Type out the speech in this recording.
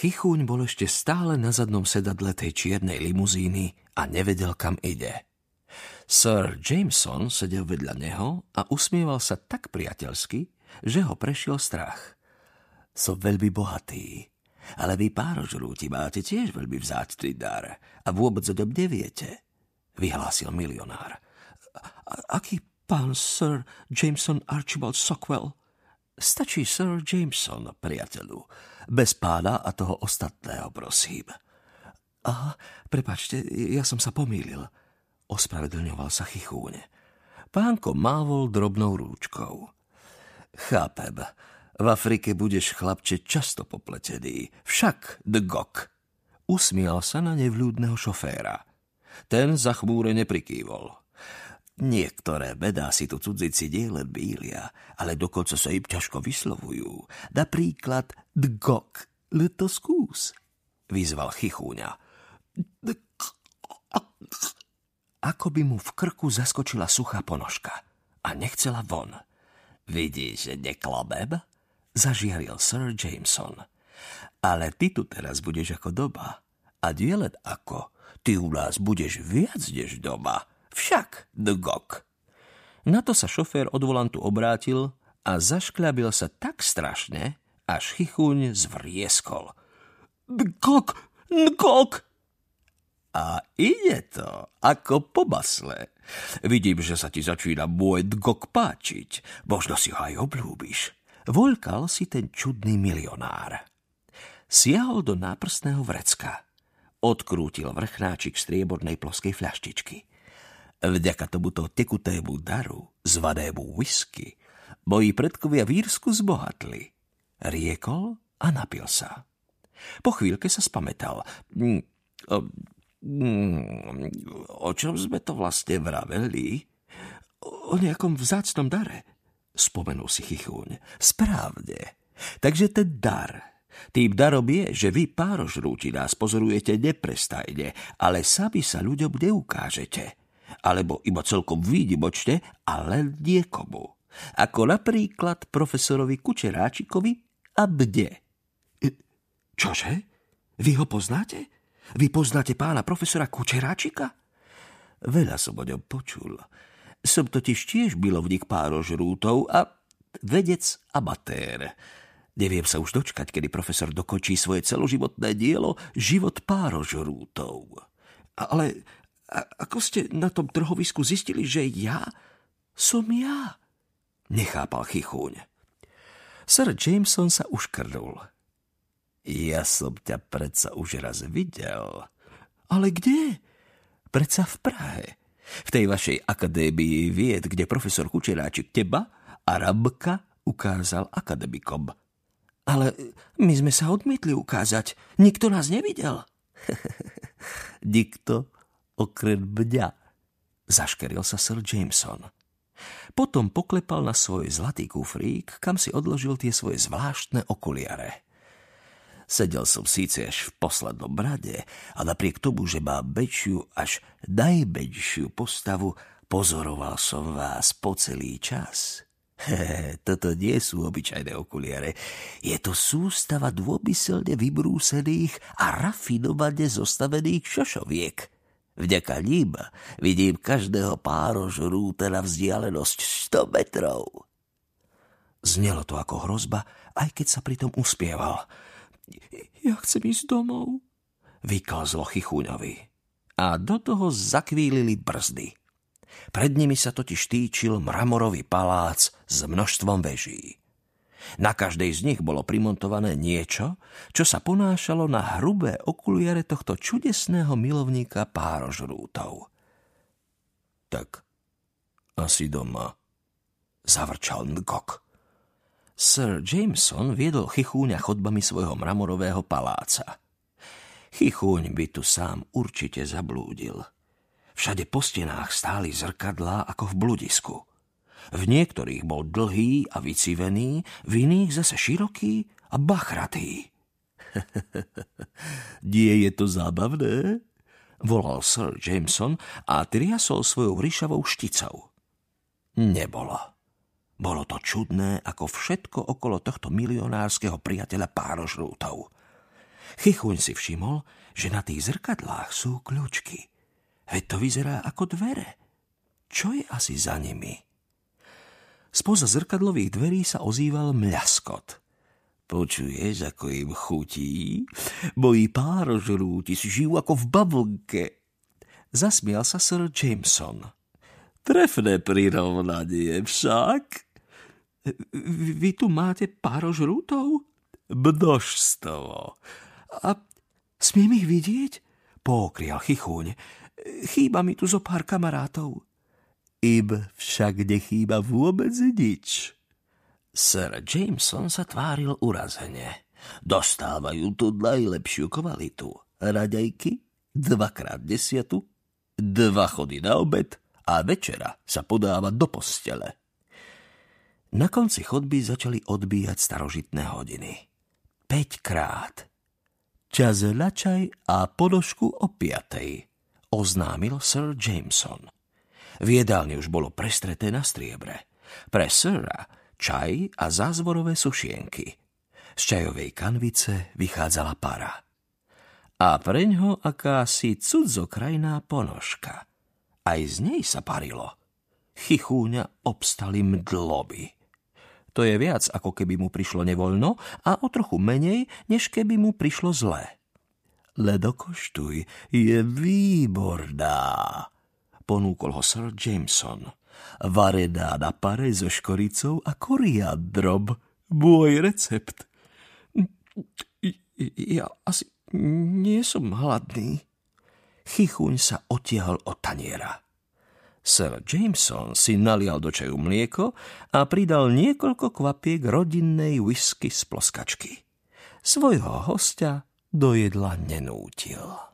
Chichúň bol ešte stále na zadnom sedadle tej čiernej limuzíny a nevedel, kam ide. Sir Jameson sedel vedľa neho a usmieval sa tak priateľsky, že ho prešiel strach. Som veľmi bohatý, ale vy párožrúti máte tiež veľmi vzácný dar a vôbec o tom neviete, vyhlásil milionár. Aký pán Sir Jameson Archibald Sockwell? Stačí Sir Jameson, priateľu. Bez pána a toho ostatného, prosím. A, prepačte, ja som sa pomýlil. Ospravedlňoval sa chichúne. Pánko mávol drobnou rúčkou. Chápem. V Afrike budeš, chlapče, často popletený. Však, the gok. Usmial sa na nevľúdneho šoféra. Ten zachmúrene prikývol. Niektoré bedá si tu cudzici len bília, ale dokonca sa im ťažko vyslovujú. Napríklad dgok, to skús, vyzval chichúňa. Ako by mu v krku zaskočila suchá ponožka a nechcela von. Vidíš, že neklamem? Zažiaril Sir Jameson. Ale ty tu teraz budeš ako doba. A dielet ako. Ty u nás budeš viac než doma. Však, the gok. Na to sa šofér od volantu obrátil a zaškľabil sa tak strašne, až chichuň zvrieskol. Gok, gok! A ide to, ako po basle. Vidím, že sa ti začína môj dgok páčiť. Možno si ho aj obľúbiš. Voľkal si ten čudný milionár. Siahol do náprstného vrecka. Odkrútil vrchnáčik striebornej ploskej fľaštičky. Vďaka tomuto tekutému daru, zvanému whisky, moji predkovia v zbohatli. Riekol a napil sa. Po chvíľke sa spametal. Mm, mm, o čom sme to vlastne vraveli? O nejakom vzácnom dare, spomenul si Chichúň. Správne. Takže ten dar. Tým darom je, že vy párožrúti nás pozorujete neprestajne, ale sami sa ľuďom neukážete alebo iba celkom výnimočne a len niekomu. Ako napríklad profesorovi Kučeráčikovi a bde. E, čože? Vy ho poznáte? Vy poznáte pána profesora Kučeráčika? Veľa som o ňom počul. Som totiž tiež milovník párožrútov a vedec amatér. Neviem sa už dočkať, kedy profesor dokončí svoje celoživotné dielo Život párožrútov. Ale a ako ste na tom trhovisku zistili, že ja som ja? Nechápal chichúň. Sir Jameson sa uškrnul. Ja som ťa predsa už raz videl. Ale kde? Predsa v Prahe. V tej vašej akadémii vied, kde profesor Kučeráčik teba a Rabka ukázal akademikom. Ale my sme sa odmietli ukázať. Nikto nás nevidel. Nikto okrem mňa, zaškeril sa Sir Jameson. Potom poklepal na svoj zlatý kufrík, kam si odložil tie svoje zvláštne okuliare. Sedel som síce až v poslednom rade a napriek tomu, že mám väčšiu až najmenšiu postavu, pozoroval som vás po celý čas. He, toto nie sú obyčajné okuliare. Je to sústava dômyselne vybrúsených a rafinovane zostavených šošoviek – Vďaka ním vidím každého párožrúta na vzdialenosť 100 metrov. Znelo to ako hrozba, aj keď sa pritom uspieval. Ja chcem ísť domov, vykal chichúňovi. A do toho zakvílili brzdy. Pred nimi sa totiž týčil mramorový palác s množstvom veží. Na každej z nich bolo primontované niečo, čo sa ponášalo na hrubé okuliare tohto čudesného milovníka párožrútov. Tak asi doma, zavrčal Ngok. Sir Jameson viedol chichúňa chodbami svojho mramorového paláca. Chichúň by tu sám určite zablúdil. Všade po stenách stáli zrkadlá ako v bludisku – v niektorých bol dlhý a vycivený, v iných zase široký a bachratý. Nie je to zábavné? Volal Sir Jameson a triasol svojou ryšavou šticou. Nebolo. Bolo to čudné ako všetko okolo tohto milionárskeho priateľa párožrútov. Chichuň si všimol, že na tých zrkadlách sú kľúčky. Veď to vyzerá ako dvere. Čo je asi za nimi? Spoza zrkadlových dverí sa ozýval mľaskot. Počuješ, ako im chutí? Moji párožrúti žijú ako v bavlnke. Zasmial sa Sir Jameson. Trefné prirovnanie však. Vy tu máte párožrútov? Množstvo. A smiem ich vidieť? Pokrial chichúň. Chýba mi tu zo pár kamarátov. Im však nechýba vôbec nič. Sir Jameson sa tváril urazene. Dostávajú tu najlepšiu kvalitu. Raďajky, dvakrát desiatu, dva chody na obed a večera sa podáva do postele. Na konci chodby začali odbíjať starožitné hodiny. Peťkrát. Čas na čaj a podošku o piatej, oznámil Sir Jameson. V jedálni už bolo prestreté na striebre. Pre Sira čaj a zázvorové sušienky. Z čajovej kanvice vychádzala para. A preňho akási cudzokrajná ponožka. Aj z nej sa parilo. Chichúňa obstali mdloby. To je viac, ako keby mu prišlo nevoľno a o trochu menej, než keby mu prišlo zlé. Ledokoštuj je výborná, ponúkol ho Sir Jameson varená na pare so škoricou a koriandrom. Môj recept. Ja asi nie som hladný. Chichuň sa otiahol od taniera. Sir Jameson si nalial do čaju mlieko a pridal niekoľko kvapiek rodinnej whisky z ploskačky. Svojho hostia do jedla nenútil.